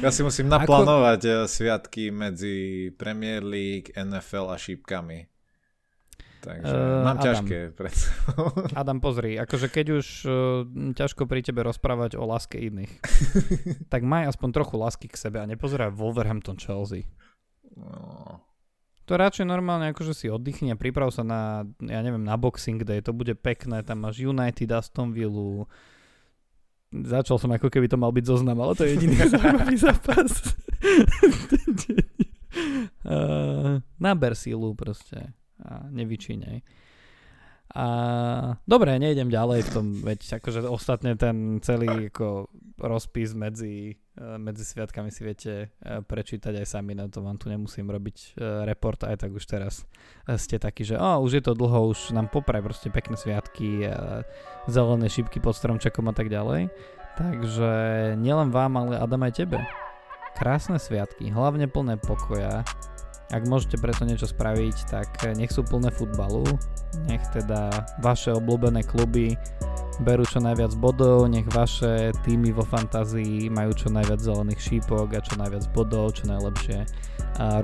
Ja si musím naplánovať Ako... Eh, sviatky medzi Premier League, NFL a šípkami. Takže uh, mám Adam. ťažké pred Adam, pozri, akože keď už uh, ťažko pri tebe rozprávať o láske iných, tak maj aspoň trochu lásky k sebe a nepozeraj Wolverhampton Chelsea. No. To radšej normálne akože si oddychni a priprav sa na, ja neviem, na Boxing Day, to bude pekné, tam máš United, Aston Villa, začal som ako keby to mal byť zoznam, ale to je jediný zaujímavý zápas. uh, naber silu proste a nevyčínej. A dobre, nejdem ďalej v tom, veď akože ostatne ten celý ako rozpis medzi, medzi sviatkami si viete e, prečítať aj sami, na to vám tu nemusím robiť e, report, aj tak už teraz ste takí, že oh, už je to dlho, už nám popraj proste pekné sviatky, zelené šípky pod stromčekom a tak ďalej. Takže nielen vám, ale Adam aj tebe. Krásne sviatky, hlavne plné pokoja, ak môžete preto niečo spraviť, tak nech sú plné futbalu, nech teda vaše obľúbené kluby berú čo najviac bodov, nech vaše týmy vo fantázii majú čo najviac zelených šípok a čo najviac bodov, čo najlepšie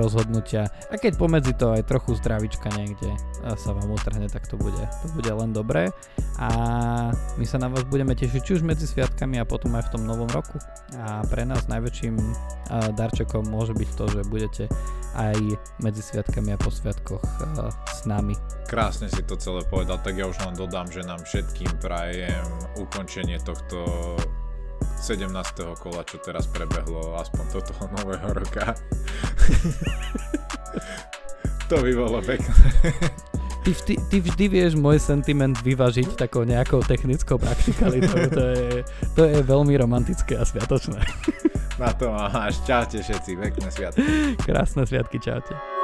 rozhodnutia. A keď pomedzi to aj trochu zdravička niekde sa vám utrhne, tak to bude, to bude len dobré. A my sa na vás budeme tešiť či už medzi sviatkami a potom aj v tom novom roku. A pre nás najväčším darčekom môže byť to, že budete aj medzi sviatkami a po sviatkoch s nami. Krásne si to celé povedal, tak ja už len dodám, že nám všetkým prajem ukončenie tohto 17. kola, čo teraz prebehlo, aspoň do toho nového roka. to by bolo pekné. Ty, ty, ty vždy vieš môj sentiment vyvažiť takou nejakou technickou praktikalitou. To je, to je veľmi romantické a sviatočné. Na to máš. Čaute všetci. Pekné sviatky. Krásne sviatky. Čaute.